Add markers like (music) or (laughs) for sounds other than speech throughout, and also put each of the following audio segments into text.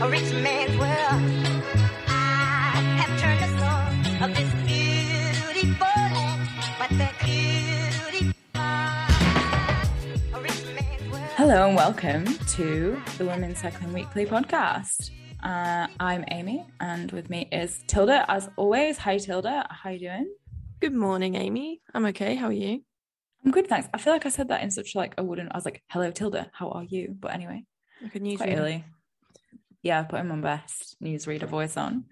a rich man's world. I have turned the soul of this beautiful land, but the beauty a rich man's world. Hello and welcome to the Women's Cycling Weekly podcast. Uh, I'm Amy, and with me is Tilda, as always. Hi, Tilda. How you doing? Good morning, Amy. I'm okay. How are you? I'm good, thanks. I feel like I said that in such like a wooden. I was like, "Hello, Tilda. How are you?" But anyway, Like a news quite reader. early. Yeah, putting my best newsreader voice on.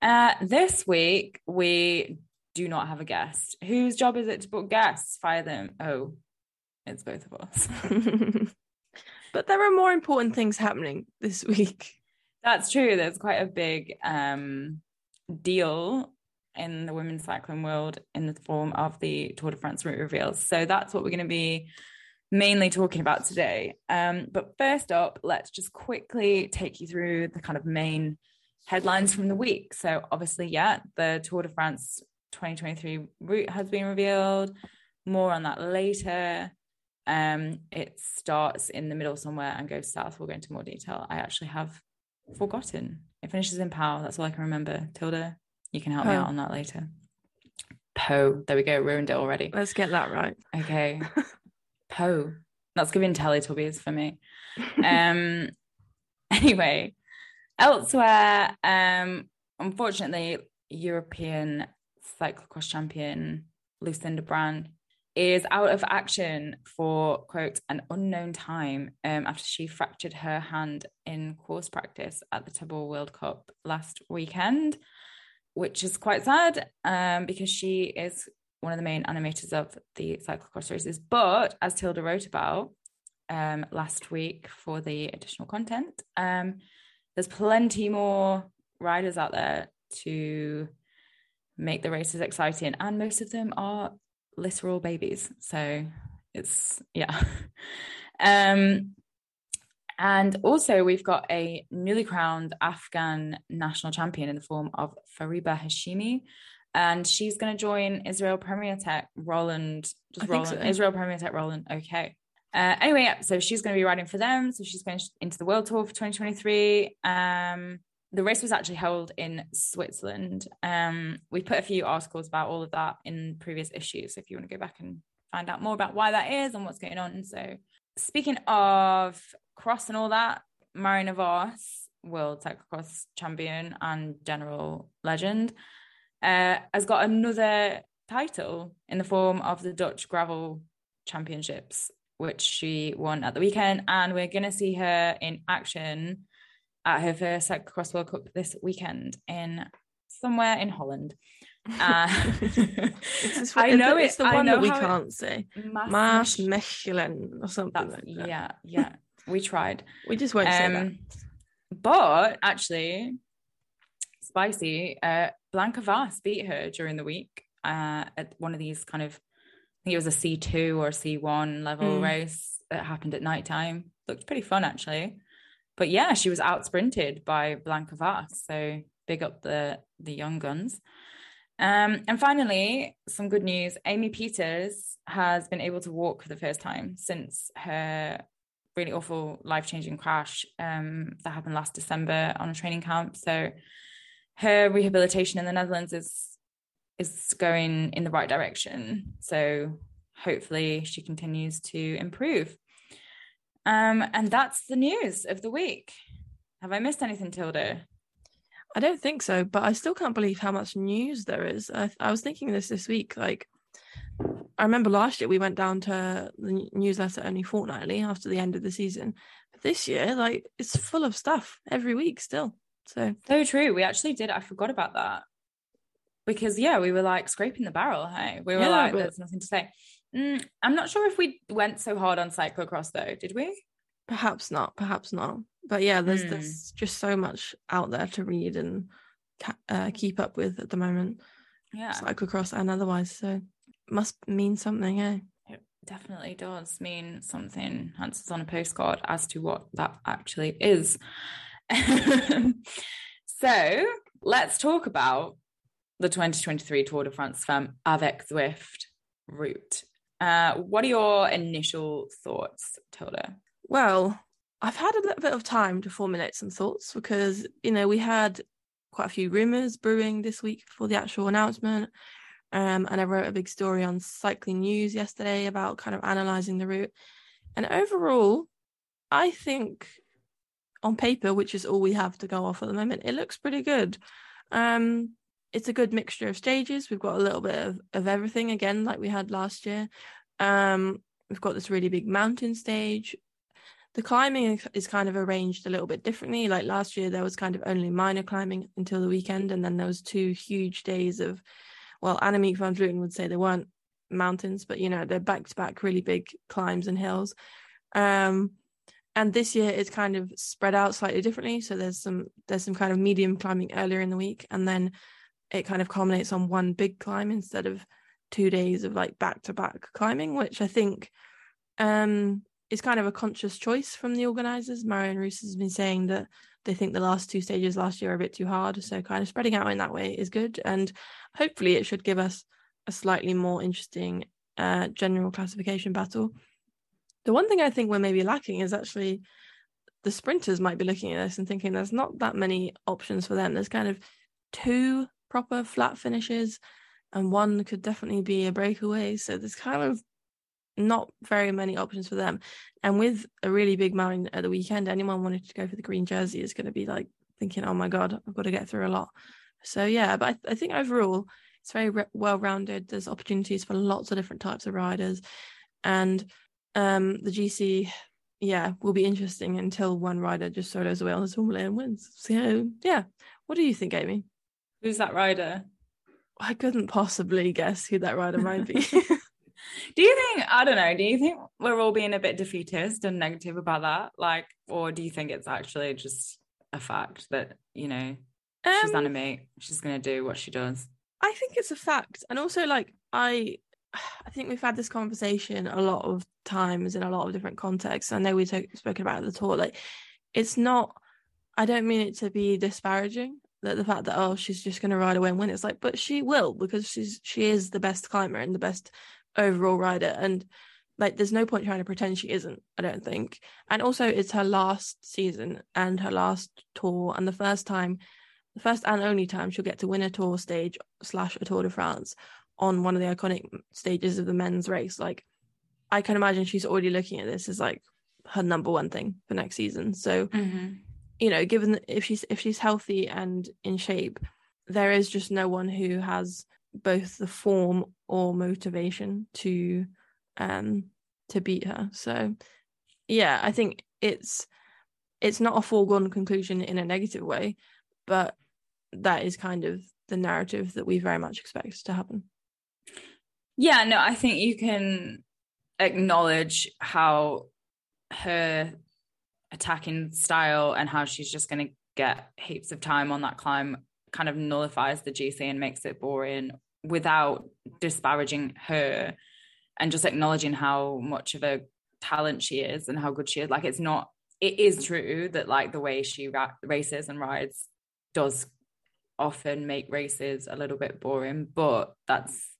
Uh, this week we do not have a guest. Whose job is it to book guests? Fire them. Oh, it's both of us. (laughs) but there are more important things happening this week. That's true. There's quite a big um, deal in the women's cycling world in the form of the Tour de France route reveals. So that's what we're going to be mainly talking about today. Um, but first up, let's just quickly take you through the kind of main headlines from the week. So obviously, yeah, the Tour de France 2023 route has been revealed. More on that later. Um, it starts in the middle somewhere and goes south. We'll go into more detail. I actually have forgotten. It finishes in Pow. That's all I can remember. Tilda, you can help me out on that later. Po. There we go. Ruined it already. Let's get that right. Okay. (laughs) Po. That's giving Teletubbies for me. Um. (laughs) anyway, elsewhere, um, unfortunately, European cyclocross champion Lucinda Brand is out of action for quote an unknown time um, after she fractured her hand in course practice at the Tabor World Cup last weekend, which is quite sad um, because she is one of the main animators of the cyclocross races. But as Tilda wrote about um, last week for the additional content, um, there's plenty more riders out there to make the races exciting, and most of them are literal babies. So it's yeah. (laughs) Um, and also we've got a newly crowned Afghan national champion in the form of Fariba Hashimi. And she's going to join Israel Premier Tech Roland, just Roland, so. Israel Premier Tech Roland. Okay. Uh, anyway, yeah, so she's going to be riding for them. So she's going into the World Tour for 2023. Um, the race was actually held in Switzerland. Um, we put a few articles about all of that in previous issues. So if you want to go back and find out more about why that is and what's going on. So speaking of cross and all that, Marianne Vos, world cyclocross champion and general legend, uh, has got another title in the form of the Dutch gravel championships, which she won at the weekend. And we're going to see her in action at her first cyclocross World Cup this weekend in somewhere in Holland. (laughs) Uh, It's I know it's it- the one that we can't say. Mass Mars Mich- Mechelen or something like that. yeah, yeah. We tried. (laughs) We just won't say that. Um, but actually, spicy. Uh, Blanka Vas beat her during the week uh, at one of these kind of, I think it was a C two or C one level Mm. race that happened at night time. Looked pretty fun actually. But yeah, she was out sprinted by Blanka Vas. So big up the the young guns. Um, and finally, some good news. Amy Pieters has been able to walk for the first time since her really awful life changing crash um, that happened last December on a training camp. So her rehabilitation in the Netherlands is is going in the right direction. So hopefully she continues to improve. Um, and that's the news of the week. Have I missed anything, Tilda? I don't think so, but I still can't believe how much news there is. I, I was thinking this this week. Like, I remember last year we went down to the newsletter only fortnightly after the end of the season. But this year, like, it's full of stuff every week still. So So true. We actually did. I forgot about that. Because yeah, we were like scraping the barrel. Hey, we were Yeah, like, but- there's nothing to say. Mm, I'm not sure if we went so hard on cyclocross though. Did we? perhaps not, perhaps not. But yeah, there's Hmm. there's just so much out there to read and uh, keep up with at the moment, Yeah, cyclocross and otherwise. So must mean something, eh? it definitely does mean something. Answers on a postcard as to what that actually is. (laughs) so let's talk about the 2023 Tour de France Femmes avec Zwift route. Uh, what are your initial thoughts, Tilda? Well, I've had a little bit of time to formulate some thoughts because you know we had quite a few rumors brewing this week before the actual announcement. Um, and I wrote a big story on Cycling News yesterday about kind of analysing the route. And overall, I think on paper, which is all we have to go off at the moment, it looks pretty good. Um, it's a good mixture of stages. We've got a little bit of, of everything again, like we had last year. Um, we've got this really big mountain stage. The climbing is kind of arranged a little bit differently. Like last year, there was kind of only minor climbing until the weekend, and then there was two huge days of, well, Annemiek van Vleuten would say they weren't mountains, but you know they're back to back really big climbs and hills. Um, and this year it's kind of spread out slightly differently. So there's some there's some kind of medium climbing earlier in the week, and then it kind of culminates on one big climb instead of two days of like back to back climbing, which I think um is kind of a conscious choice from the organizers. Marion Rousse has been saying that they think the last two stages last year are a bit too hard. So kind of spreading out in that way is good. And hopefully it should give us a slightly more interesting uh, general classification battle. The one thing I think we're maybe lacking is actually the sprinters might be looking at this and thinking there's not that many options for them. There's kind of two proper flat finishes, and one could definitely be a breakaway. So there's kind of not very many options for them. And with a really big mountain at the weekend, anyone wanting to go for the green jersey is going to be like thinking, "Oh my god, I've got to get through a lot." So yeah, but I, I think overall it's very re- well rounded. There's opportunities for lots of different types of riders, and um, the GC, yeah, will be interesting until one rider just solos away on the Tourmalet and wins. So yeah, what do you think, Amy? Who's that rider? I couldn't possibly guess who that rider might be. (laughs) do you think i don't know do you think we're all being a bit defeatist and negative about that like or do you think it's actually just a fact that you know um, she's Annemiek she's going to do what she does i think it's a fact and also like i i think we've had this conversation a lot of times in a lot of different contexts. I know we've spoken about the tour like it's not i don't mean it to be disparaging that the fact that oh she's just going to ride away and win it's like but she will because she's she is the best climber and the best overall rider and like there's no point trying to pretend she isn't i don't think. And also it's her last season and her last tour and the first time the first and only time she'll get to win a tour stage slash a tour de france on one of the iconic stages of the men's race like i can imagine she's already looking at this as like her number one thing for next season. So mm-hmm. you know given if she's if she's healthy and in shape there is just no one who has both the form or motivation to um to beat her. So yeah i think it's it's not a foregone conclusion in a negative way but that is kind of the narrative that we very much expect to happen yeah no i think you can acknowledge how her attacking style and how she's just going to get heaps of time on that climb kind of nullifies the GC and makes it boring without disparaging her and just acknowledging how much of a talent she is and how good she is. Like it's not it is true that like the way she ra- races and rides does often make races a little bit boring but that's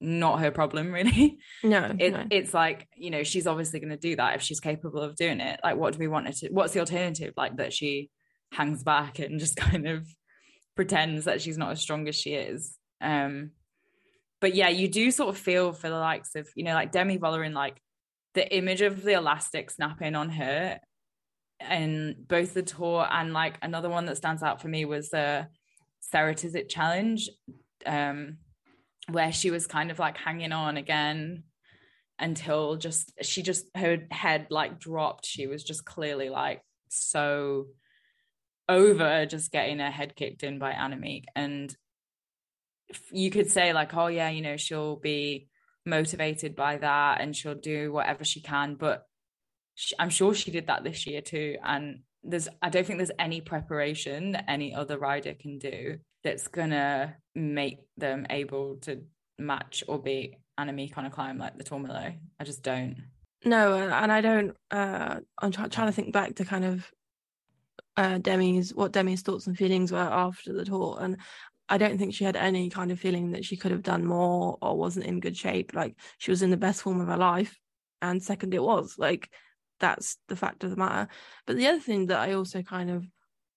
not her problem (laughs) really. No, it, no. it's like you know she's obviously going to do that if she's capable of doing it. Like what do we want her to what's the alternative? Like that she hangs back and (laughs) just kind of pretends that she's not as strong as she is. Um, but yeah, you do sort of feel for the likes of, you know, like Demi Vollering, like the image of the elastic snapping on her and both the tour and like another one that stands out for me was the Ceratizit challenge, um, where she was kind of like hanging on again until just she just her head like dropped. She was just clearly like so over just getting her head kicked in by Annemiek. And you could say like oh yeah you know she'll be motivated by that and she'll do whatever she can but she, i'm sure she did that this year too and there's i don't think there's any preparation that any other rider can do that's gonna make them able to match or beat Annemiek on a climb like the Tourmalet. I just don't. No, and I don't. Uh, I'm trying to think back to kind of uh, Demi's what Demi's thoughts and feelings were after the tour, and I don't think she had any kind of feeling that she could have done more or wasn't in good shape. Like she was in the best form of her life. And second, it was like that's the fact of the matter. But the other thing that I also kind of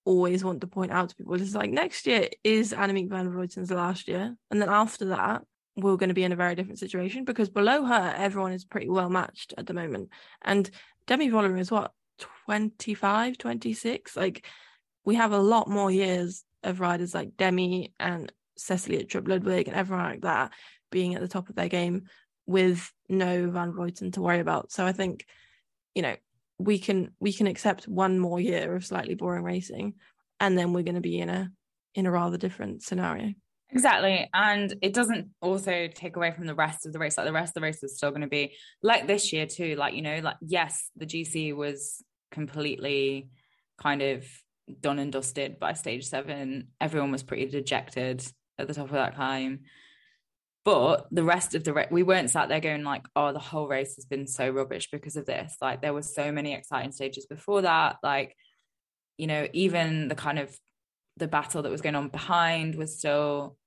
always want to point out to people is like next year is Annemiek van Vleuten's last year, and then after that we're going to be in a very different situation because below her everyone is pretty well matched at the moment, and Demi Vollering is what 25, 26. Like we have a lot more years of riders like Demi and Cecilie Uttrup Ludwig and everyone like that being at the top of their game with no Van Vleuten to worry about. So I think, you know, we can we can accept one more year of slightly boring racing and then we're going to be in a in a rather different scenario. Exactly. And it doesn't also take away from the rest of the race. Like the rest of the race is still going to be like this year too. Like, you know, like yes, the GC was completely kind of done and dusted by stage seven. Everyone was pretty dejected at the top of that climb. But the rest of the we weren't sat there going like, oh, the whole race has been so rubbish because of this. Like there were so many exciting stages before that. Like, you know, even the kind of the battle that was going on behind was still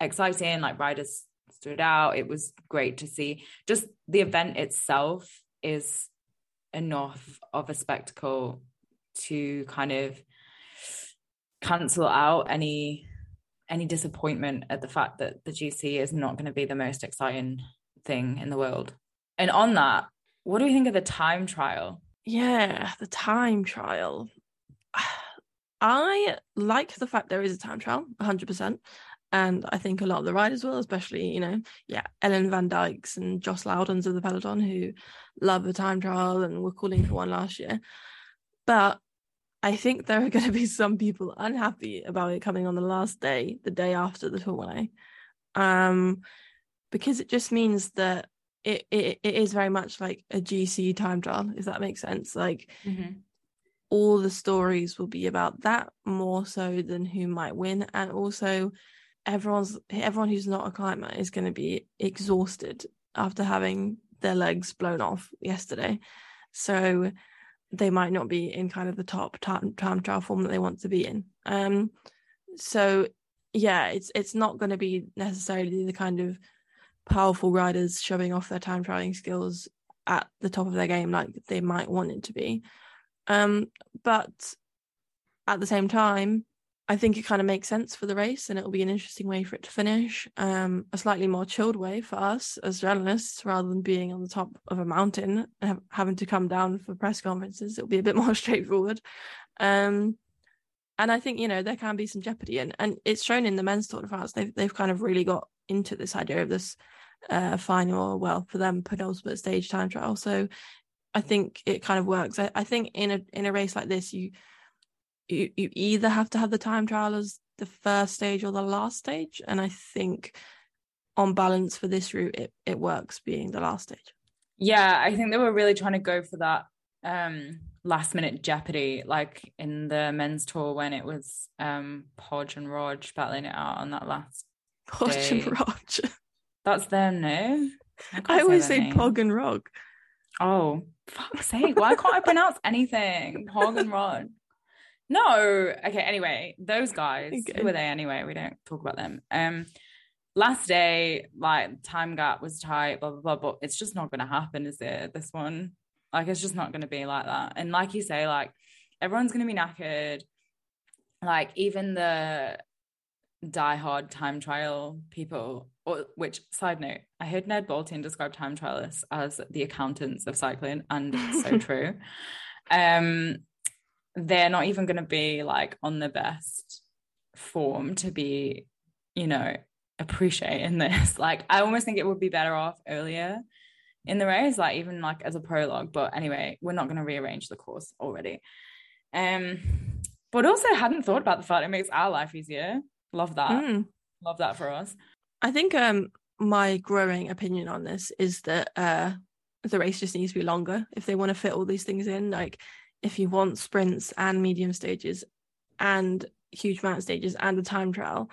exciting. Like riders stood out. It was great to see. Just the event itself is enough of a spectacle to kind of cancel out any any disappointment at the fact that the GC is not going to be the most exciting thing in the world. And on that, what do we think of the time trial? Yeah, the time trial. (sighs) I like the fact there is a time trial, 100%. And I think a lot of the riders will, especially, you know, yeah, Ellen Van Dijks and Joss Lowdens of the peloton who love the time trial and were calling for one last year. But I think there are going to be (laughs) some people unhappy about it coming on the last day, the day after the Tourmalet, um, because it just means that it, it it is very much like a GC time trial, if that makes sense. Like mm-hmm. all the stories will be about that more so than who might win, and also everyone's everyone who's not a climber is going to be exhausted after having their legs blown off yesterday. So they might not be in kind of the top time, time trial form that they want to be in. Um, so yeah, it's it's not going to be necessarily the kind of powerful riders showing off their time trialing skills at the top of their game like they might want it to be. Um, but at the same time, I think it kind of makes sense for the race and it'll be an interesting way for it to finish. Um, a slightly more chilled way for us as journalists rather than being on the top of a mountain and have, having to come down for press conferences. It'll be a bit (laughs) more straightforward. Um, and I think, you know, there can be some jeopardy and, and it's shown in the men's Tour de France. They've, they've kind of really got into this idea of this uh, final, well, for them, penultimate stage time trial. So I think it kind of works. I, I think in a in a race like this, you you, you either have to have the time trial as the first stage or the last stage. And I think on balance for this route, it, it works being the last stage. Yeah, I think they were really trying to go for that um last minute jeopardy, like in the men's tour when it was um Podge and Rog battling it out on that last (laughs) Podge day. and Rog. That's their name. I, I always say name. Pog and Rog. Oh, fuck's sake. Why can't I pronounce anything? Pog and Rog. No. Okay. Anyway, those guys. Okay. Who are they anyway? We don't talk about them. Um, last day, like time gap was tight. Blah blah blah. But it's just not going to happen, is it? This one, like, it's just not going to be like that. And like you say, like everyone's going to be knackered. Like even the die-hard time trial people. Or, which side note, I heard Ned Boulting describe time trialists as the accountants of cycling, and it's so (laughs) true. Um, they're not even going to be like on the best form to be, you know, appreciating (laughs) this. Like, I almost think it would be better off earlier in the race, like even like as a prologue. But anyway, we're not going to rearrange the course already. Um, but also hadn't thought about the fact it makes our life easier. Love that. Mm. Love that for us. I think um my growing opinion on this is that uh the race just needs to be longer if they want to fit all these things in. Like if you want sprints and medium stages and huge mountain stages and a time trial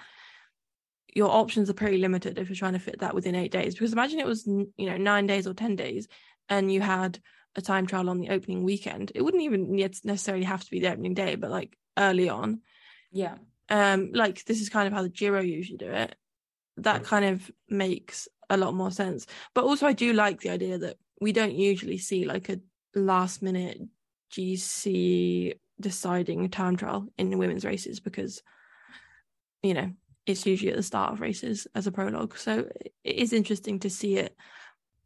your options are pretty limited if you're trying to fit that within eight days. Because imagine it was you know nine days or ten days and you had a time trial on the opening weekend. It wouldn't even necessarily have to be the opening day but like early on. Yeah. Um like this is kind of how the giro usually do it. That kind of makes a lot more sense. But also i do like the idea that we don't usually see like a last minute GC deciding time trial in women's races? Because you know it's usually at the start of races as a prologue. So it is interesting to see it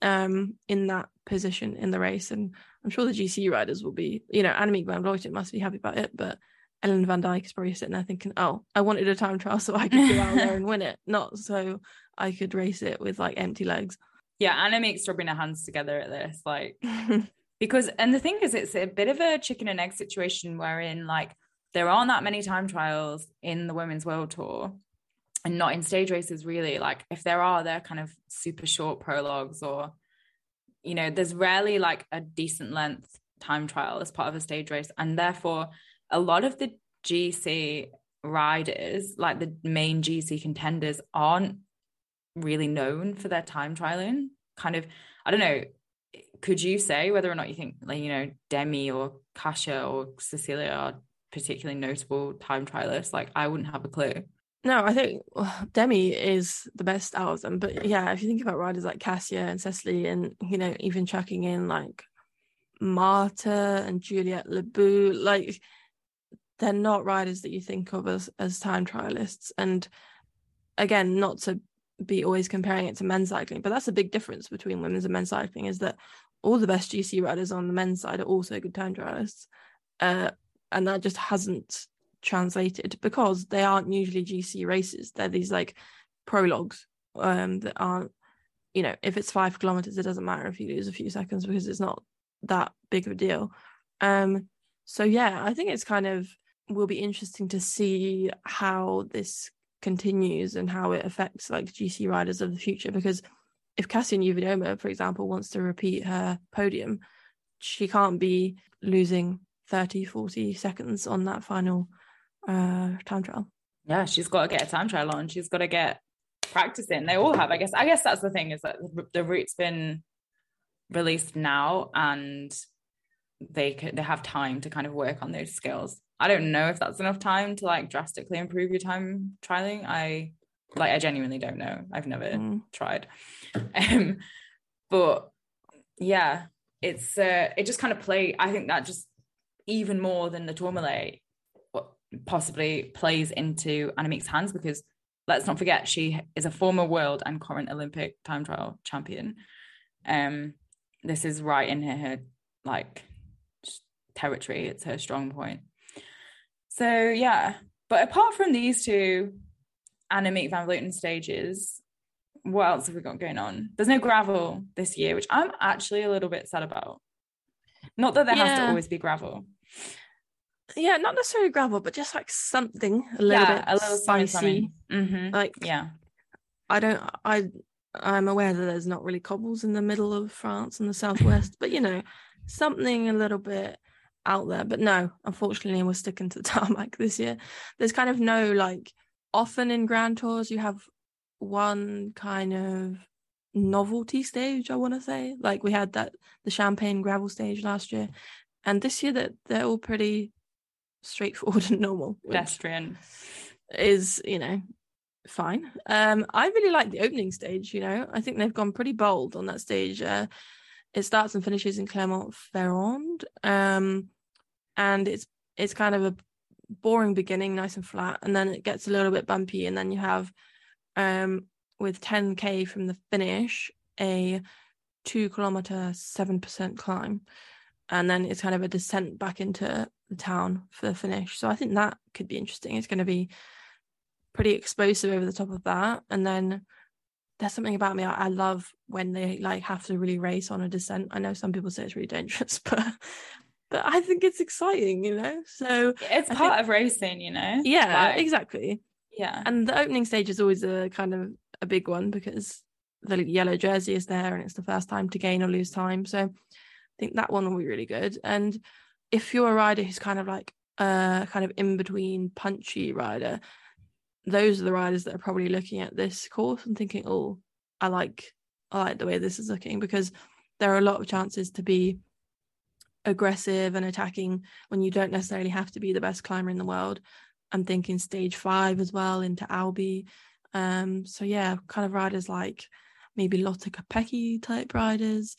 um in that position in the race. And i'm sure the gc riders will be you know annemiek van vleuten must be happy about it but ellen van dijk is probably sitting there thinking oh i wanted a time trial so i could go out there and win it (laughs) not so i could race it with like empty legs. Yeah annemiek's rubbing her hands together at this like (laughs) because and the thing is it's a bit of a chicken and egg situation wherein like there aren't that many time trials in the women's world tour and not in stage races really. Like if there are they're kind of super short prologues or you know there's rarely like a decent length time trial as part of a stage race. And therefore a lot of the gc riders like the main gc contenders aren't really known for their time trialing. Kind of i don't know could you say whether or not you think like you know demi or kasia or cecilia are particularly notable time trialists like i wouldn't have a clue no, I think Demi is the best out of them. But yeah, if you think about riders like Kasia and Cecily, and you know, even chucking in like Marta and Juliette Labous, like they're not riders that you think of as as time trialists. And again, not to be always comparing it to men's cycling, but that's a big difference between women's and men's cycling is that all the best GC riders on the men's side are also good time trialists. Uh, and that just hasn't translated because they aren't usually GC races. They're these like prologues um, that aren't, you know, if it's five kilometers, it doesn't matter if you lose a few seconds because it's not that big of a deal. Um, so yeah, I think it's kind of will be interesting to see how this continues and how it affects like GC riders of the future because if Kasia Niewiadoma, for example, wants to repeat her podium, she can't be losing 30, 40 seconds on that final uh time trial. Yeah, she's got to get a time trial on. She's got to get practicing. They all have, I guess. I guess that's the thing is that the route's been released now, and they could, they have time to kind of work on those skills. I don't know if that's enough time to like drastically improve your time trialing. I like I genuinely don't know. I've never mm. tried. Um, but yeah, it's uh it just kind of play. I think that just even more than the Tourmalet possibly plays into Annemiek's hands because let's not forget she is a former world and current Olympic time trial champion. Um, this is right in her, her like territory. It's her strong point. So yeah, but apart from these two Annemiek van Vleuten stages, what else have we got going on? There's no gravel this year, which I'm actually a little bit sad about. Not that there yeah. has to always be gravel yeah, not necessarily gravel, but just like something a little yeah, bit a little spicy. Mm-hmm. Like yeah, I don't. I I'm aware that there's not really cobbles in the middle of France and the southwest, but you know, something a little bit out there. But no, unfortunately, we're sticking to the (laughs) tarmac this year. There's kind of no like. Often in Grand Tours, you have one kind of novelty stage. I want to say, like we had that the Champagne gravel stage last year, and this year that they're all pretty straightforward and normal. Pedestrian. Is, you know, fine. Um, I really like the opening stage, you know. I think they've gone pretty bold on that stage. Uh, it starts and finishes in Clermont-Ferrand. Um, and it's it's kind of a boring beginning, nice and flat, and then it gets a little bit bumpy, and then you have um with 10k from the finish, a two kilometer, seven percent climb. And then it's kind of a descent back into the town for the finish. So I think that could be interesting. It's going to be pretty explosive over the top of that. And then there's something about me I, I, love when they like have to really race on a descent. I know some people say it's really dangerous, (laughs) but but I think it's exciting, you know. So it's part think, of racing, you know. Yeah, like, exactly. Yeah. And the opening stage is always a kind of a big one because the yellow jersey is there and it's the first time to gain or lose time. So I think that one will be really good. And if you're a rider who's kind of like a kind of in between punchy rider, those are the riders that are probably looking at this course and thinking, oh, I like I like the way this is looking because there are a lot of chances to be aggressive and attacking when you don't necessarily have to be the best climber in the world. I'm thinking stage five as well into Albi. Um, so yeah, kind of riders like maybe Lotte Kopecky type riders,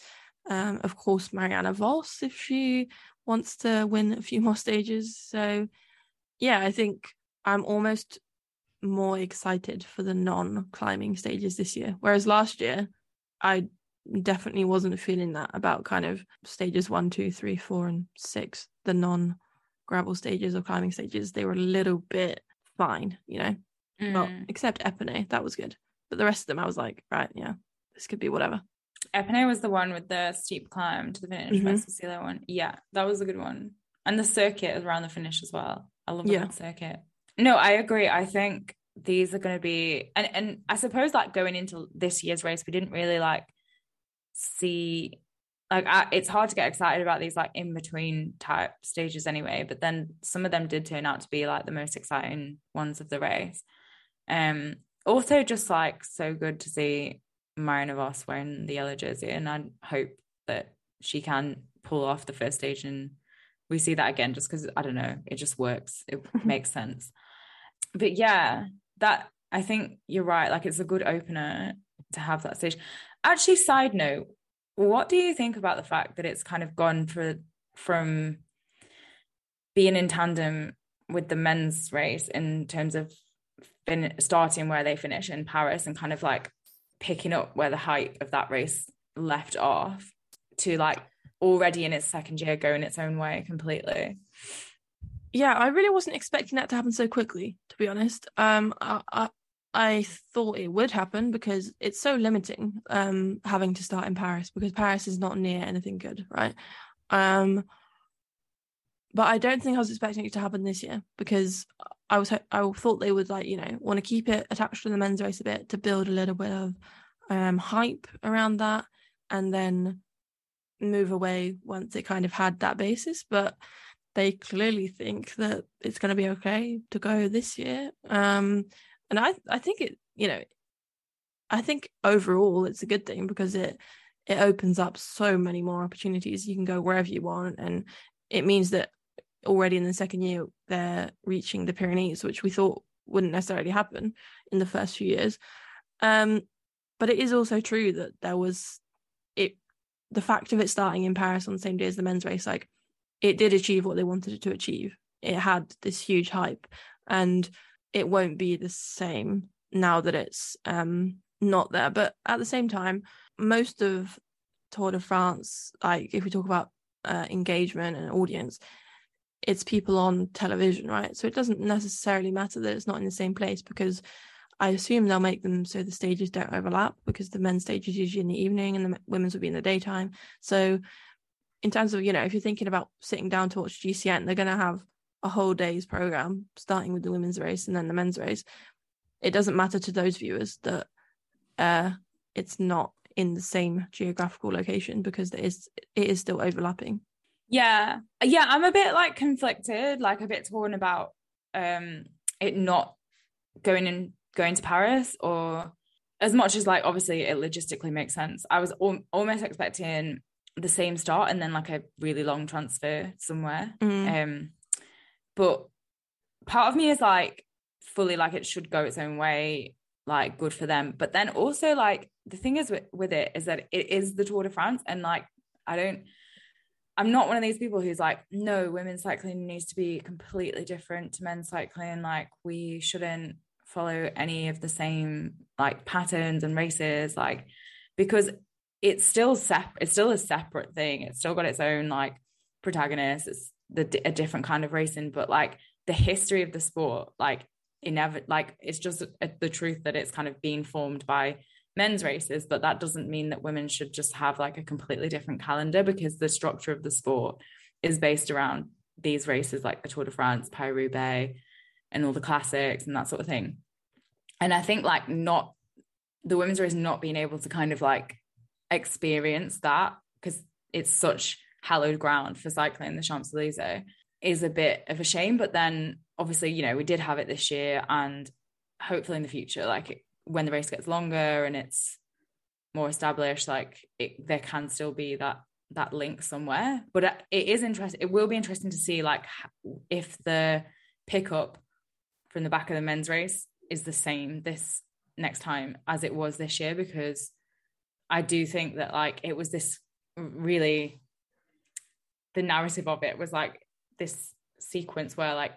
Um, of course, Marianne Vos if she wants to win a few (laughs) more stages. So, yeah, I think I'm almost more excited for the non-climbing stages this year. Whereas last year, I definitely wasn't feeling that about kind of stages one, two, three, four, and six, the non gravel stages or climbing stages. They were a little bit fine, you know. Mm. Well, except Épernay, that was good. But the rest of them, I was like, right, yeah, this could be whatever. Épernay was the one with the steep climb to the finish. Mhm. Mm-hmm. Cecilia one. Yeah, that was a good one. And the circuit around the finish as well. I love Yeah. that circuit. No, I agree. I think these are going to be, and and I suppose like going into this year's race, we didn't really like see like I, it's hard to get excited about these like in between type stages anyway. But then some of them did turn out to be like the most exciting ones of the race. Um, also just like so good to see Marianne Vos wearing the yellow jersey, and I hope that she can pull off the first stage and we see that again just because I don't know, it just works. It (laughs) makes sense. But yeah, that I think you're right. Like it's a good opener to have that stage. Actually, side note, what do you think about the fact that it's kind of gone for from being in tandem with the men's race in terms of fin- starting where they finish in Paris and kind of like picking up where the height of that race left off to like already in its second year going its own way completely. Yeah, I really wasn't expecting that to happen so quickly, to be honest. Um, I, I, I thought it would happen because it's so limiting um having to start in Paris because Paris is not near anything good, right? Um but I don't think I was expecting it to happen this year because I was I thought they would like, you know, want to keep it attached to the men's race a bit to build a little bit of um hype around that and then move away once it kind of had that basis, but they clearly think that it's going to be okay to go this year. Um and I I think it you know I think overall it's a good thing because it it opens up so many more opportunities. You can go wherever you want, and it means that already in the second year they're reaching the Pyrenees, which we thought wouldn't necessarily happen in the first few years. Um, but it is also true that there was it the fact of it starting in Paris on the same day as the men's race, like it did achieve what they wanted it to achieve. It had this huge hype, and it won't be the same now that it's um not there. But at the same time, most of Tour de France, like if we talk about uh, engagement and audience, it's people on television, right? So it doesn't necessarily matter that it's not in the same place because I assume they'll make them so the stages don't overlap because the men's stage is usually in the evening and the women's will be in the daytime. So in terms of, you know, if you're thinking about sitting down to watch GCN, they're going to have a whole day's program starting with the women's race and then the men's race. It doesn't matter to those viewers that uh, it's not in the same geographical location because it is it is still overlapping. Yeah. Yeah, I'm a bit like conflicted, like a bit torn about um it not going in going to Paris or as much as like obviously it logistically makes sense. I was al- almost expecting the same start and then like a really long transfer somewhere. Mm. Um but part of me is like fully like it should go its own way, like good for them. But then also like the thing is with, with it is that it is the Tour de France and like I don't I'm not one of these people who's like, no, women's cycling needs to be completely different to men's cycling. Like, we shouldn't follow any of the same like patterns and races, like because it's still sep- it's still a separate thing. It's still got its own like protagonist. It's the a different kind of racing, but like the history of the sport, like inev- like it's just a, the truth that it's kind of being formed by men's races, but that doesn't mean that women should just have like a completely different calendar because the structure of the sport is based around these races like the Tour de France, Paris Roubaix, and all the classics and that sort of thing. And I think like not the women's race not being able to kind of like experience that because it's such hallowed ground for cycling the Champs Elysees is a bit of a shame. But then obviously, you know, we did have it this year and hopefully in the future, like when the race gets longer and it's more established like it, there can still be that that link somewhere but it is interesting it will be interesting to see like if the pickup from the back of the men's race is the same this next time as it was this year because i do think that like it was this really the narrative of it was like this sequence where like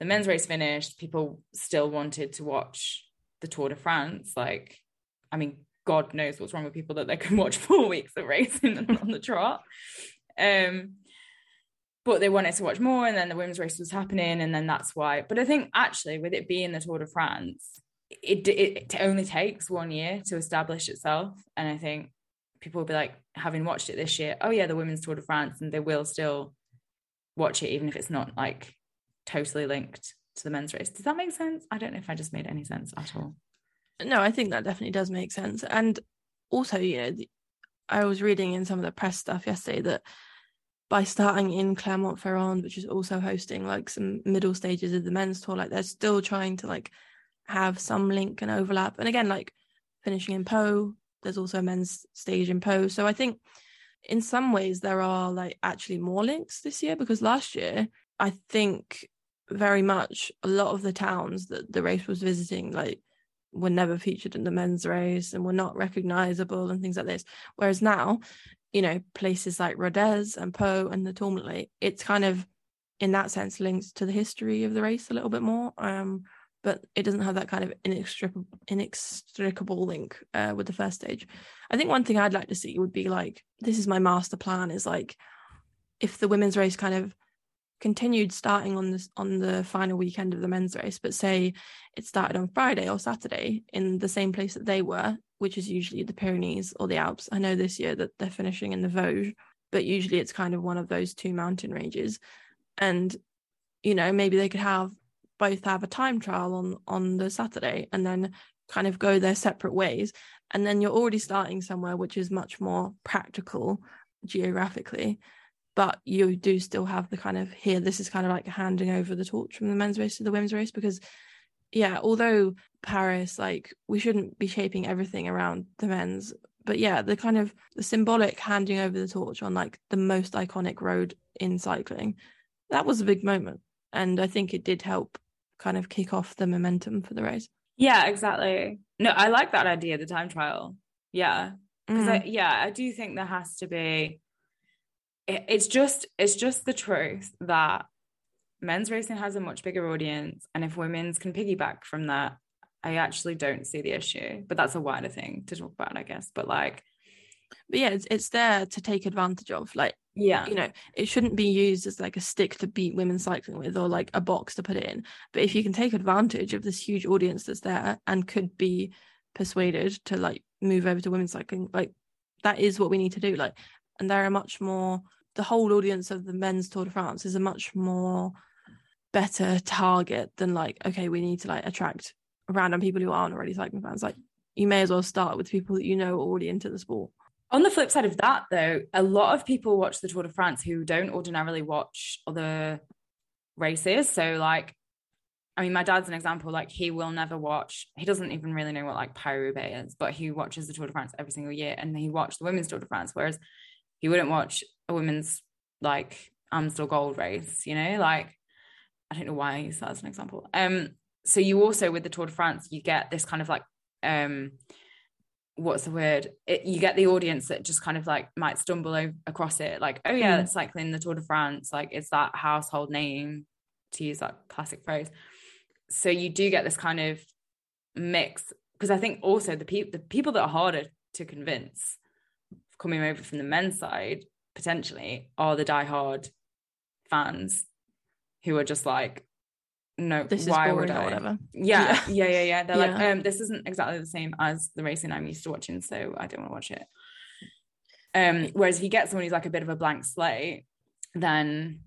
the men's race finished, people still wanted to watch the Tour de France. Like, I mean, God knows what's wrong with people that they can watch (laughs) four weeks of racing on the trot. Um, but they wanted to watch more, and then the women's race was happening, and then that's why. But I think actually, with it being the Tour de France, it, it, it only takes one year to establish itself, and I think people will be like, having watched it this year, oh yeah, the women's Tour de France, and they will still watch it even if it's not like totally linked to the men's race. Does that make sense? I don't know if I just made any sense at all. No, I think that definitely does make sense. And also, you know, I was reading in some of the press stuff yesterday that by starting in Clermont-Ferrand, which is also hosting like some middle stages of the men's tour, like they're still trying to like have some link and overlap. And again, like finishing in Pau, there's also a men's stage in Pau. So I think in some ways there are like actually more links this year because last year I think very much a lot of the towns that the race was visiting like were never featured in the men's race and were not recognizable and things like this. Whereas now you know, places like Rodez and Pau and the Tourmalet, it's kind of in that sense linked to the history of the race a little bit more. Um, but it doesn't have that kind of inextricable, inextricable link uh, with the first stage. I think one thing I'd like to see would be like this is my master plan is like if the women's race kind of continued starting on this on the final weekend of the men's race, but say it started on Friday or Saturday in the same place that they were, which is usually the Pyrenees or the Alps. I know this year that they're finishing in the Vosges, but usually it's kind of one of those two mountain ranges. And, you know, maybe they could have both have a time trial on on the Saturday and then kind of go their separate ways. And then you're already starting somewhere which is much more practical geographically. But you do still have the kind of here, this is kind of like handing over the torch from the men's race to the women's race because yeah, although Paris, like we shouldn't be shaping everything around the men's, but yeah, the kind of the symbolic handing over the torch on like the most iconic road in cycling, that was a big moment. And I think it did help kind of kick off the momentum for the race. Yeah, exactly. No, I like that idea, the time trial. Yeah. Because Mm. I yeah, I do think there has to be it, it's just it's just the truth that men's racing has a much bigger audience and if women's can piggyback from that i actually don't see the issue but that's a wider thing to talk about i guess but like But yeah, it's it's there to take advantage of. Like, yeah you know, it shouldn't be used as like a stick to beat women cycling with or like a box to put it in. But if you can take advantage of this huge audience that's there and could be persuaded to like move over to women's cycling, like that is what we need to do. Like, and there are much more the whole audience of the men's Tour de France is a much more better target than like, okay, we need to like attract random people who aren't already cycling fans. Like you may as well start with people that you know are already into the sport. On the flip side of that though a lot of people watch the tour de france who don't ordinarily watch other races so like I mean, my dad's an example. Like, he will never watch. He doesn't even really know what like Paris Roubaix is, but he watches the Tour de France every single year, and he watched the women's Tour de France. Whereas he wouldn't watch a women's like Amstel Gold race. You know, like I don't know why I use that as an example. Um, so you also with the Tour de France, you get this kind of like um, what's the word? It, you get the audience that just kind of like might stumble over, across it, like, oh yeah, Mm. it's cycling the Tour de France, like it's that household name, to use that classic phrase. So you do get this kind of mix because I think also the people the people that are harder to convince coming over from the men's side potentially are the diehard fans who are just like, no, This is why would or I? whatever. Yeah, yeah, yeah, yeah. They're like, um, this isn't exactly the same as the racing I'm used to watching, so I don't want to watch it. Um, whereas if you get someone who's like a bit of a blank slate, then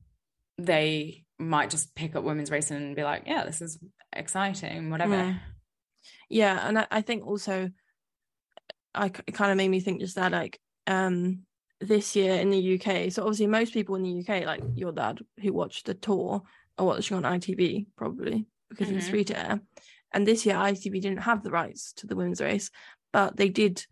they might just pick up women's racing and be like, yeah, this is exciting, whatever. Mm. Yeah, and I, I think also, I it kind of made me think just that like um this year in the UK. So obviously most people in the UK, like your dad, who watched the tour, are watching on ITV probably because it's Mhm. free to air. And this year ITV didn't have the rights to the women's race, but they did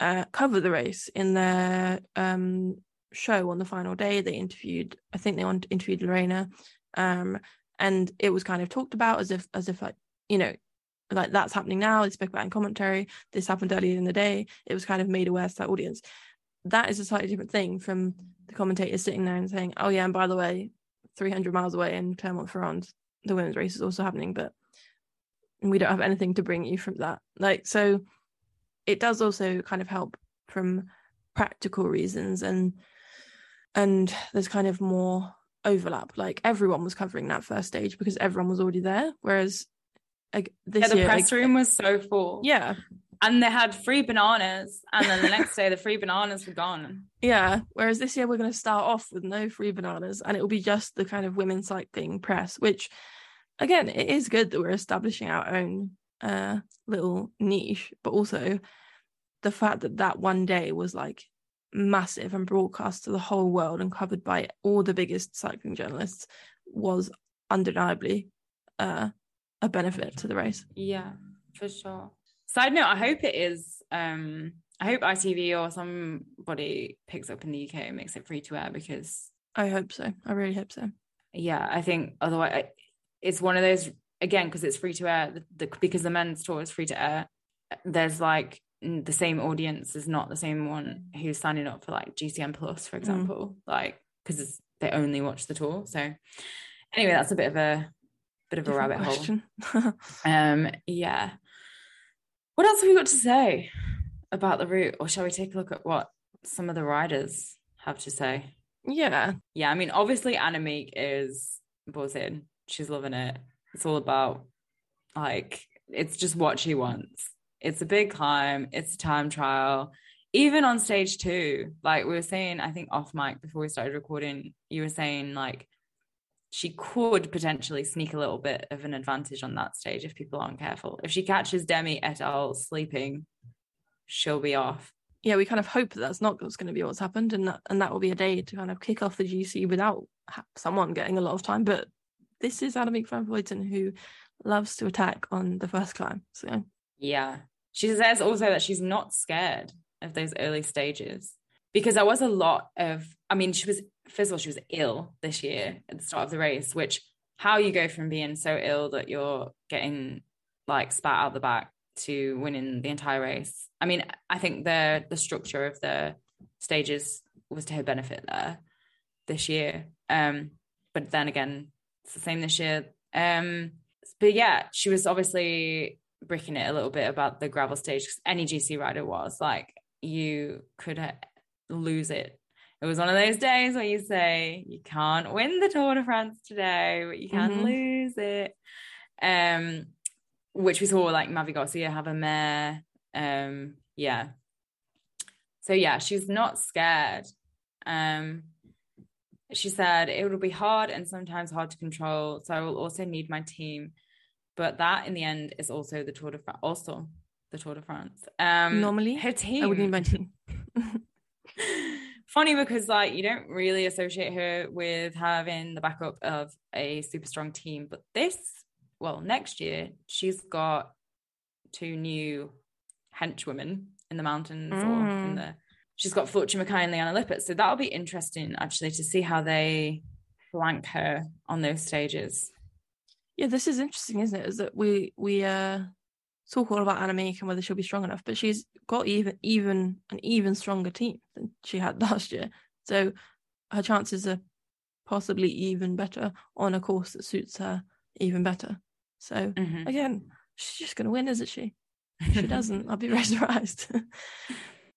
uh, cover the race in their um show on the final day. They interviewed, I think they interviewed Lorena, um, and it was kind of talked about as if as if like you know like that's happening now. They spoke about in commentary. This happened earlier in the day. It was kind of made aware to that audience. that is a slightly different thing from the commentator sitting there and saying, "Oh yeah, and by the way, 300 miles away in Clermont-Ferrand, the women's race is also happening, but we don't have anything to bring you from that." Like so, it does also kind of help from practical reasons and and there's kind of more overlap like everyone was covering that first stage because everyone was already there whereas like this yeah, the year, press like- room was so full. yeah And they had free bananas. And then the next day, the free bananas were gone. yeah whereas this year we're going to start off with no free bananas and it will be just the kind of women's cycling press which again it is good that we're establishing our own uh little niche but also the fact that that one day was like massive and broadcast to the whole world and covered by all the biggest cycling journalists was undeniably uh a benefit to the race Yeah, for sure. Side note, I hope it is. Um, I hope ITV or somebody picks up in the UK and makes it free to air because i hope so i really hope so yeah, I think otherwise I- it's one of those again because it's free to air. The, the because the men's tour is free to air. There's like the same audience is not the same one who's signing up for like GCN Plus, for example, like because they only watch the tour. So anyway, that's a bit of a bit of a Different rabbit hole. question. (laughs) Um, yeah. What else have we got to say about the route, or shall we take a look at what some of the riders have to say? yeah Yeah, I mean, obviously Annemiek is buzzing. She's loving it. It's all about like it's just what she wants. It's a big climb, it's a time trial. Even on stage two, like we were saying, I think off mic before we started recording, you were saying like she could potentially sneak a little bit of an advantage on that stage if people aren't careful. If she catches Demi et al. sleeping, she'll be off. yeah, we kind of hope that that's not what's going to be what's happened, and that and that will be a day to kind of kick off the GC without someone getting a lot of time. But this is Annemiek van Vleuten who loves to attack on the first climb. So Yeah. She says also that she's not scared of those early stages because there was a lot of, I mean, she was, first of all, she was ill this year at the start of the race, which how you go from being so ill that you're getting like spat out the back to winning the entire race. I mean, I think the the structure of the stages was to her benefit there this year. Um, but then again, it's the same this year. Um, but yeah, she was obviously bricking it a little bit about the gravel stage 'cause any GC rider was like you could lose it. It was one of those days where you say you can't win the Tour de France today, but you can Mhm. lose it. Um, which we saw like Mavi Garcia have a mare. Um, yeah. So yeah, she's not scared. Um, she said it will be hard and sometimes hard to control. So I will also need my team. But that in the end is also the Tour de France. Also the Tour de France. Um Normally, her team I would need my team. (laughs) funny because like you don't really associate her with having the backup of a super strong team but this well next year she's got two new henchwomen in the mountains or in Mm. the she's got Floortje Mackaij and Liane Lippert so that'll be interesting actually to see how they flank her on those stages Yeah, this is interesting, isn't it? Is that we we uh talk all about Annemiek and whether she'll be strong enough, but she's got even even an even stronger team than she had (laughs) last year. So her chances are possibly even better on a course that suits her even better. So Mhm. again, she's just gonna win, isn't she? If (laughs) she doesn't, I'll be (laughs) very surprised.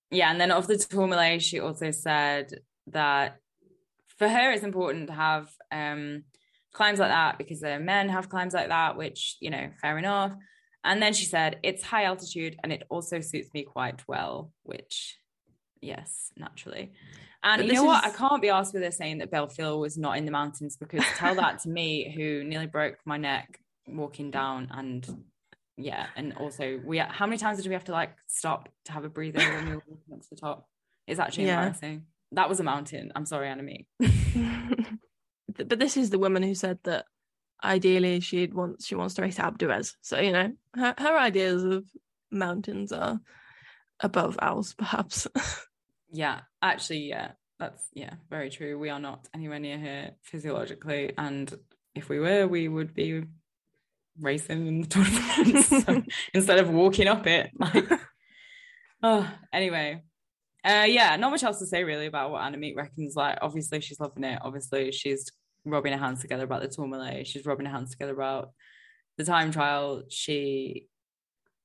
yeah, and then off the Tourmalet, she also said that for her it's important to have um climbs like that because the men have climbs like that, which you know, fair enough. And then she said it's high altitude and it also suits me quite well, which yes, naturally. And But you know what? I can't be asked with her saying that Belles Filles was not in the mountains because tell that to me who nearly broke my neck walking down and yeah, and also we how many times did we have to like stop to have a breather when we were walking up to the top? It's actually Yeah. embarrassing. That was a mountain. I'm sorry. (laughs) Th- but this is the woman who said that ideally she'd want she wants to race Alpe. So you know her her ideas of mountains are above ours, (laughs) perhaps. Yeah, actually, yeah, that's yeah, very true. We are not anywhere near here physiologically, and if we were, we would be racing in the Tour de France so, (laughs) instead of walking up it. Like, (laughs) oh, anyway, Uh, yeah, not much else to say really about what Annemiek reckons. Like, obviously, she's loving it. Obviously, she's rubbing her hands together about the Tourmalet. She's rubbing her hands together about the time trial. She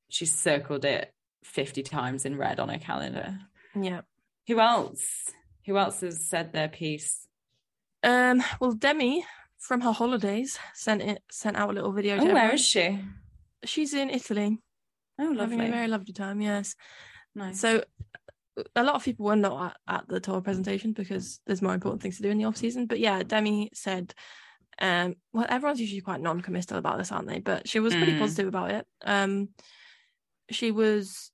she circled it fifty times in red on her calendar. Yeah. Who else? Who else has said their piece? Um. Well, Demi from her holidays sent it sent out a little video. Oh, where everyone. is she? She's in Italy, Oh, having a lovely. very lovely time. Yes. nice. So a lot of people were not at, at the tour presentation because there's more important things to do in the off season. But yeah, Demi said, um, well, everyone's usually quite non-committal about this, aren't they? But she was pretty Mm. positive about it. Um, she was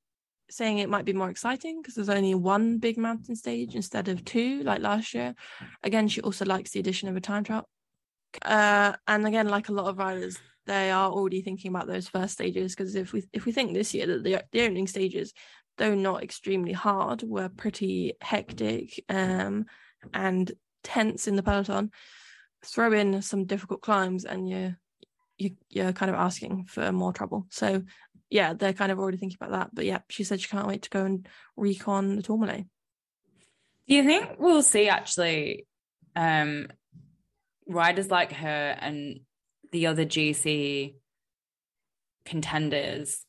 saying it might be more exciting because there's only one big mountain stage instead of two, like last year. Again, she also likes the addition of a time trial. Uh, and again, like a lot of riders, they are already thinking about those first stages because if we if we think this year that the the opening stages though not extremely hard, were pretty hectic um, and tense in the peloton. Throw in some difficult climbs, and you're you, you're kind of asking for more trouble. So, yeah, they're kind of already thinking about that. But yeah, she said she can't wait to go and recon the Tourmalet. Do you think we'll see actually um riders like her and the other GC contenders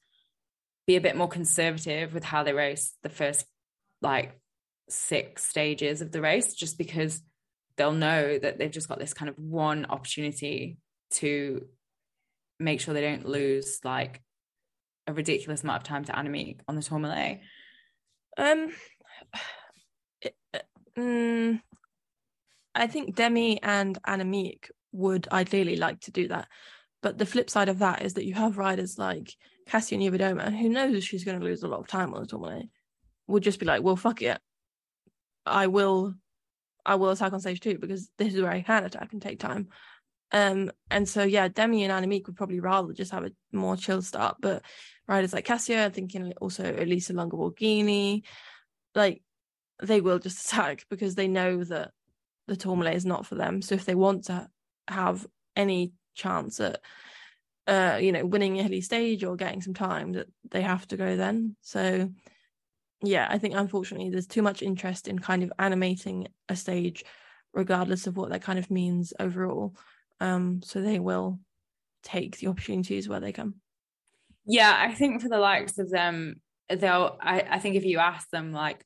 be a bit more conservative with how they race the first like six stages of the race just because they'll know that they've just got this kind of one opportunity to make sure they don't lose like a ridiculous amount of time to Annemiek on the Tourmalet. Um, (sighs) it- mm, I think Demi and Annemiek would ideally like to do that, but the flip side of that is that you have riders like Kasia Niewiadoma, who knows she's going to lose a lot of time on the Tourmalet, would just be like, "Well, fuck it, I will, I will attack on stage two because this is where I can attack and take time." Um, and so yeah, Demi and Annemiek would probably rather just have a more chill start, but riders like Kasia, thinking also Elisa Longo Borghini, like they will just (laughs) attack because they know that the Tourmalet is not for them. So if they want to have any chance at uh you know winning a hilly stage or getting some time that they have to go then so yeah i think unfortunately there's too much interest in kind of animating a stage regardless of what that kind of means overall um so they will take the opportunities where they come Yeah, I think for the likes of them, they'll. I, I think if you ask them, like,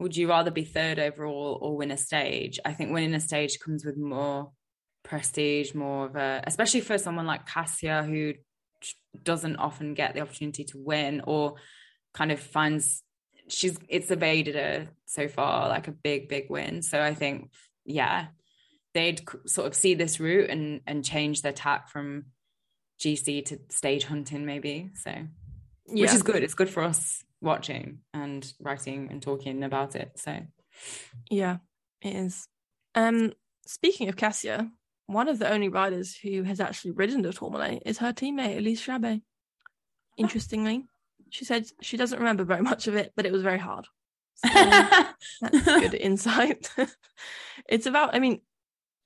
would you rather be third overall or win a stage? I think winning a stage comes with more prestige, more of a, especially for someone like Kasia who doesn't often get the opportunity to win or kind of finds she's it's evaded her so far like a big big win. So I think yeah, they'd sort of see this route and and change their tack from GC to stage hunting maybe. So yeah which is good. It's good for us watching and writing and talking about it. So yeah it is um speaking of kasia one of the only riders who has actually ridden the tourmalet is her teammate elise chabbey interestingly she said she doesn't remember very much of it but it was very hard So- (laughs) That's good insight. (laughs) it's about, I mean,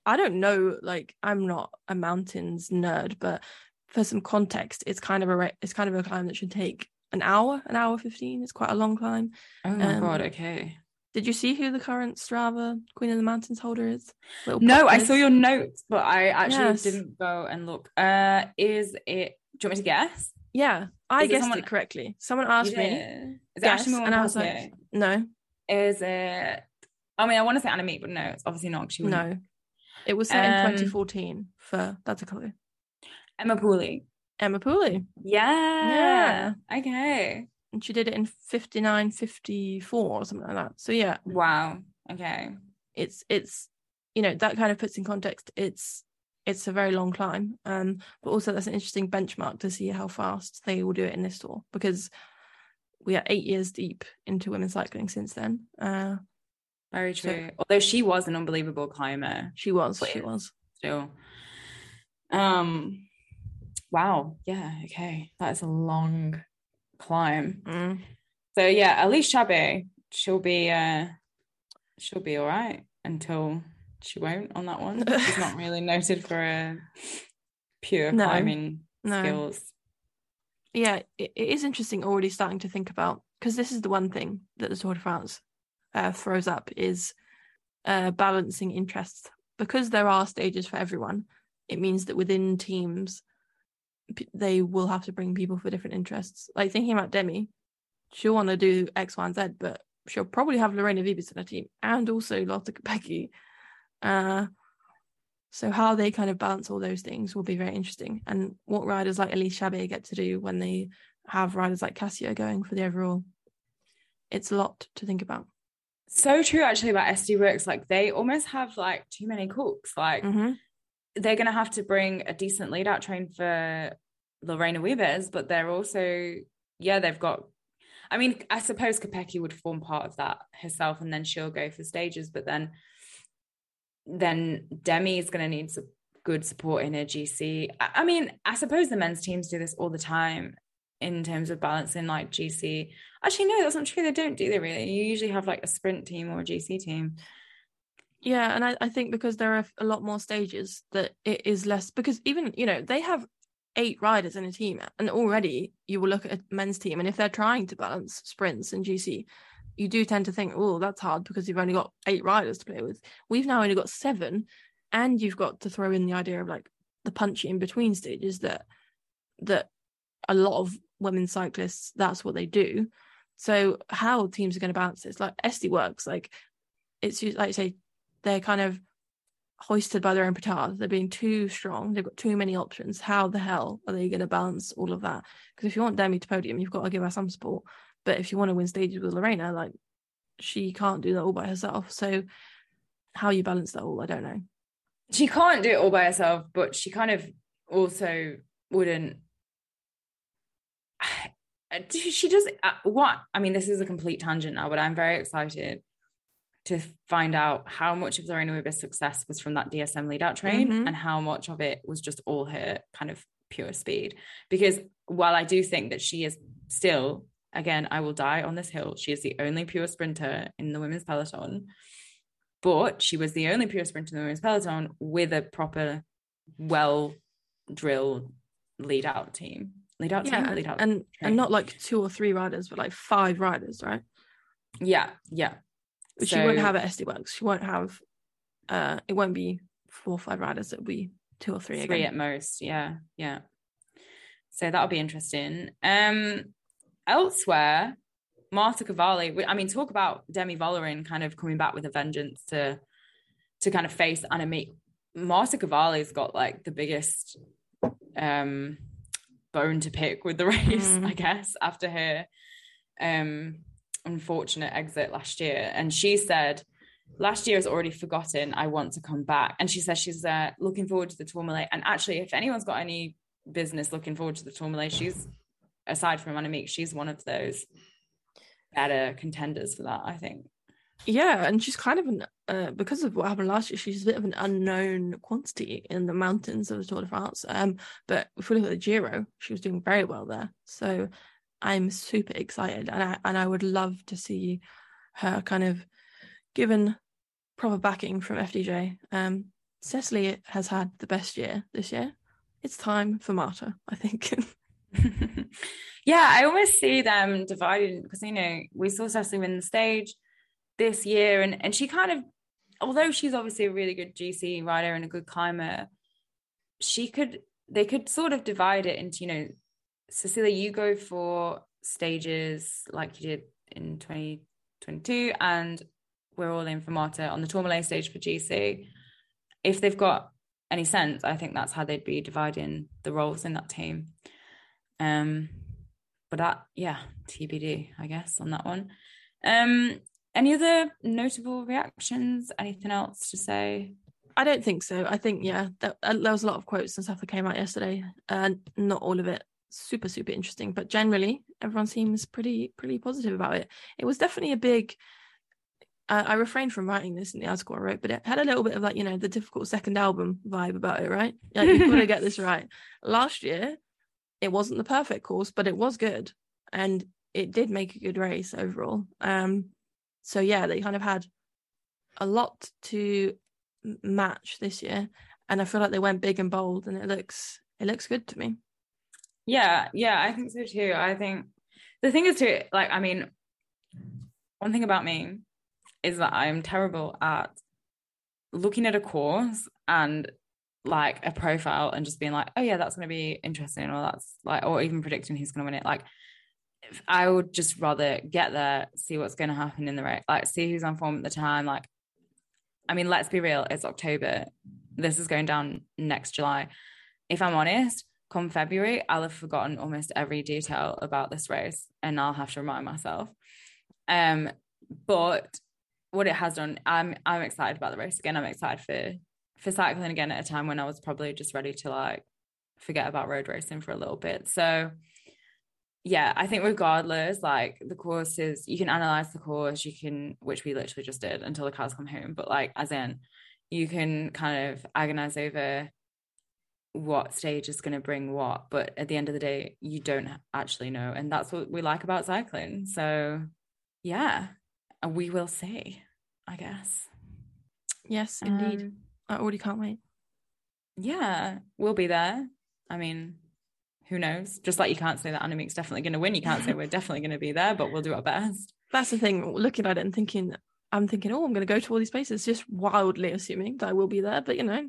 I don't know, like I'm not a mountains nerd, but for some context, it's kind of a it's kind of a climb that should take an hour, an hour 15. It's quite a long climb. oh my Um, god, okay. Did you see who the current Strava Queen of the Mountains holder is? Little No, I saw your notes, but I actually Yes. didn't go and look. Uh is it do you want me to guess? Yeah, I Is it guessed someone- it correctly. Someone asked me. Is it Guess, actually and I was like, no, Is it I mean I want to say Annemiek, but no, it's obviously not. she wouldn't- no. It was set in Um, 2014 for, that's a clue. Emma Pooley. Emma Pooley. Yeah. Okay. And she did it in 59, 54 or something like that. So yeah, Wow. Okay. it's it's you know that kind of puts in context it's it's a very long climb um but also that's an interesting benchmark to see how fast they will do it in this tour because we are eight years deep into women's cycling since then uh Very So- true. Although she was an unbelievable climber. she was she was still. Um wow, yeah, okay. That is a long climb. Mm. So yeah, Elise Chabbey, she'll be uh she'll be all right until she won't on that one. (laughs) She's not really noted for a pure No, climbing no. skills. yeah it, it is interesting already starting to think about because this is the one thing that the tour de france uh, throws up is uh, balancing interests because there are stages for everyone. It means that within teams, they will have to bring people for different interests. Like thinking about Demi, she'll want to do X, Y, and Z, but she'll probably have Lorena Wiebes in her team and also Lotte Kopecky. Uh, so how they kind of balance all those things will be very interesting. And what riders like Elise Chabbey get to do when they have riders like Kasia going for the overall. It's a lot to think about. So true actually about SD Worx. Like they almost have like too many cooks. Like Mhm. They're gonna have to bring a decent lead out train for Lorena Wiebes, but they're also, yeah, they've got I mean, I suppose Kopecky would form part of that herself and then she'll go for stages, but then then Demi is going to need some good support in her GC. I, mean, I suppose the men's teams do this all the time in terms of balancing like GC. Actually, no, that's not true. They don't do they really. You usually have like a sprint team or a GC team. Yeah, and I, I think because there are a lot more stages that it is less because even you know they have eight riders in a team and already you will look at a men's team and if they're trying to balance sprints and GC you do tend to think oh that's hard because you've only got eight riders to play with. We've now only got seven and you've got to throw in the idea of like the punchy in between stages that that a lot of women cyclists that's what they do. So how teams are going to balance this like SD Worx like it's like you say they're kind of hoisted by their own petard. They're being too strong. They've got too many options. How the hell are they going to balance all of that? Because if you want Demi to podium, you've got to give her some support. But if you want to win stages with Lorena, like she can't do that all by herself. So how you balance that all, I don't know. She can't do it all by herself, but she kind of also wouldn't. (sighs) She does uh, what? I mean, this is a complete tangent now, but I'm very excited to find out how much of Lorena Wiebes' success was from that DSM lead out train Mhm. and how much of it was just all her kind of pure speed. Because while I do think that she is still, again, I will die on this hill, she is the only pure sprinter in the women's peloton. But she was the only pure sprinter in the women's peloton with a proper, well drilled lead out team. Lead out Yeah, team, lead out. and train. and not like two or three riders, but like five riders, right? yeah, yeah. But she won't have at SD Worx. She won't have. Uh, it won't be four or five riders. It'll be two or three, three again. at most yeah yeah so that'll be interesting um elsewhere marta cavalli i mean talk about demi Vollering kind of coming back with a vengeance to to kind of face Annemiek marta cavalli's got like the biggest um bone to pick with the (laughs) race Mm. i guess after her um unfortunate exit last year and she said last year is already forgotten. I want to come back. And she says she's uh, looking forward to the Tourmalet. And actually, if anyone's got any business looking forward to the Tourmalet, she's aside from Annemiek, she's one of those better contenders for that. I think. Yeah, and she's kind of an uh, because of what happened last year. She's a bit of an unknown quantity in the mountains of the Tour de France. Um, but if we look at the Giro, she was doing very well there. So I'm super excited, and I and I would love to see her kind of given proper backing from FDJ. Um, Cecilie has had the best year this year. It's time for Marta, I think. (laughs) yeah, I almost see them divided because you know we saw Cecilie win the stage this year, and and she kind of, although she's obviously a really good GC rider and a good climber, she could they could sort of divide it into you know, Cecilia, you go for stages like you did in 2022, and we're all in for Marta on the Tourmalet stage for GC. If they've got any sense, I think that's how they'd be dividing the roles in that team. Um, but that, yeah, TBD, I guess, on that one. Um, any other notable reactions? Anything else to say? I don't think so. I think yeah, that, uh, there was a lot of quotes and stuff that came out yesterday, and not all of it super super interesting, but generally everyone seems pretty pretty positive about it. It was definitely a big. Uh, I refrained from writing this in the article I wrote, but it had a little bit of like you know the difficult second album vibe about it, right? Like you've got to get this (laughs) right. Last year, it wasn't the perfect course, but it was good, and it did make a good race overall. Um, so yeah, they kind of had a lot to match this year and i feel like they went big and bold and it looks it looks good to me Yeah, yeah, I think so too. I think the thing is too, like, I mean, one thing about me, is that I'm terrible at looking at a course and like a profile and just being like, oh yeah, that's going to be interesting, or that's like, or even predicting who's going to win it. Like, I would just rather get there, see what's going to happen in the race, like see who's on form at the time. Like, I mean, let's be real, it's October. This is going down next July. If I'm honest, come February, I'll have forgotten almost every detail about this race and I'll have to remind myself. Um, but what it has done, I'm I'm excited about the race again. I'm excited for for cycling again at a time when I was probably just ready to like forget about road racing for a little bit. So yeah, I think regardless, like the courses, you can analyze the course, you can, which we literally just did until the cars come home, but like as in, you can kind of agonize over what stage is going to bring what, but at the end of the day, you don't actually know, and that's what we like about cycling. So yeah, we will see, I guess. Yes, indeed. Um, I already can't wait. yeah, we'll be there. I mean, who knows? Just like you can't say that Annemiek's definitely going to win, you can't say (laughs) we're definitely going to be there, but we'll do our best. That's the thing. Looking at it and thinking, I'm thinking, oh, I'm going to go to all these places, just wildly assuming that I will be there. But you know,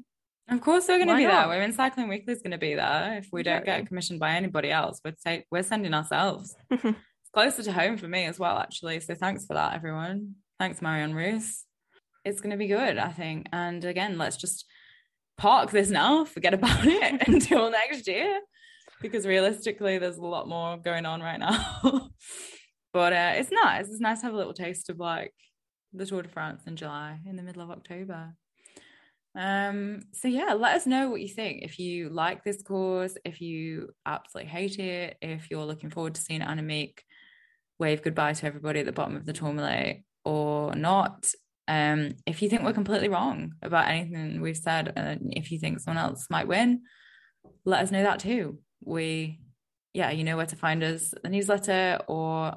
Of course, we're going to be not? there. We're Cycling Weekly is going to be there. If we don't get commissioned by anybody else, we're say we're sending ourselves. (laughs) it's closer to home for me as well, actually. So thanks for that, everyone. Thanks, Marion Rousse. It's going to be good, I think. And again, let's just park this now, forget about it (laughs) until next year, because realistically, there's a lot more going on right now. (laughs) but uh, it's nice. It's nice to have a little taste of like the Tour de France in July, in the middle of October. Um, so yeah, let us know what you think. If you like this course, if you absolutely hate it, if you're looking forward to seeing Annemiek wave goodbye to everybody at the bottom of the Tourmalet or not. Um, if you think we're completely wrong about anything we've said, and if you think someone else might win, let us know that too. We, yeah, you know where to find us, the newsletter or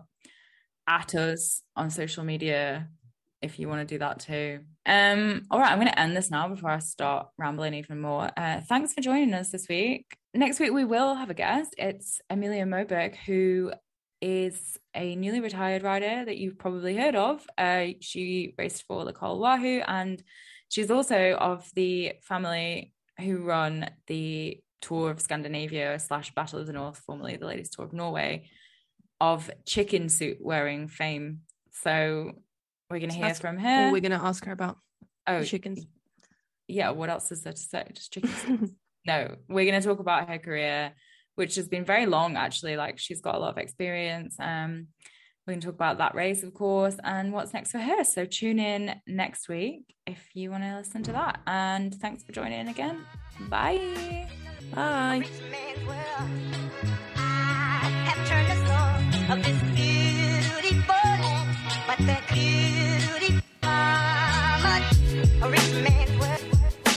at us on social media if you want to do that too. Um, all right, I'm going to end this now before I start rambling even more. Uh, thanks for joining us this week. Next week we will have a guest. It's Emilie Moberg, who is a newly retired rider that you've probably heard of. Uh, she raced for the Col Wahoo, and she's also of the family who run the Tour of Scandinavia slash Battle of the North, formerly the Ladies Tour of Norway, of chicken suit wearing fame. So we're going to So hear that's from All her. we're going to ask her about oh, chickens. yeah. What else is there to say? Just chickens. (laughs) no, we're going to talk about her career, which has been very long, actually. Like she's got a lot of experience. Um, we're going to talk about that race, of course, and what's next for her. So tune in next week if you want to listen to that. And thanks for joining in again. Bye. Bye. But that beauty mama, a rich man.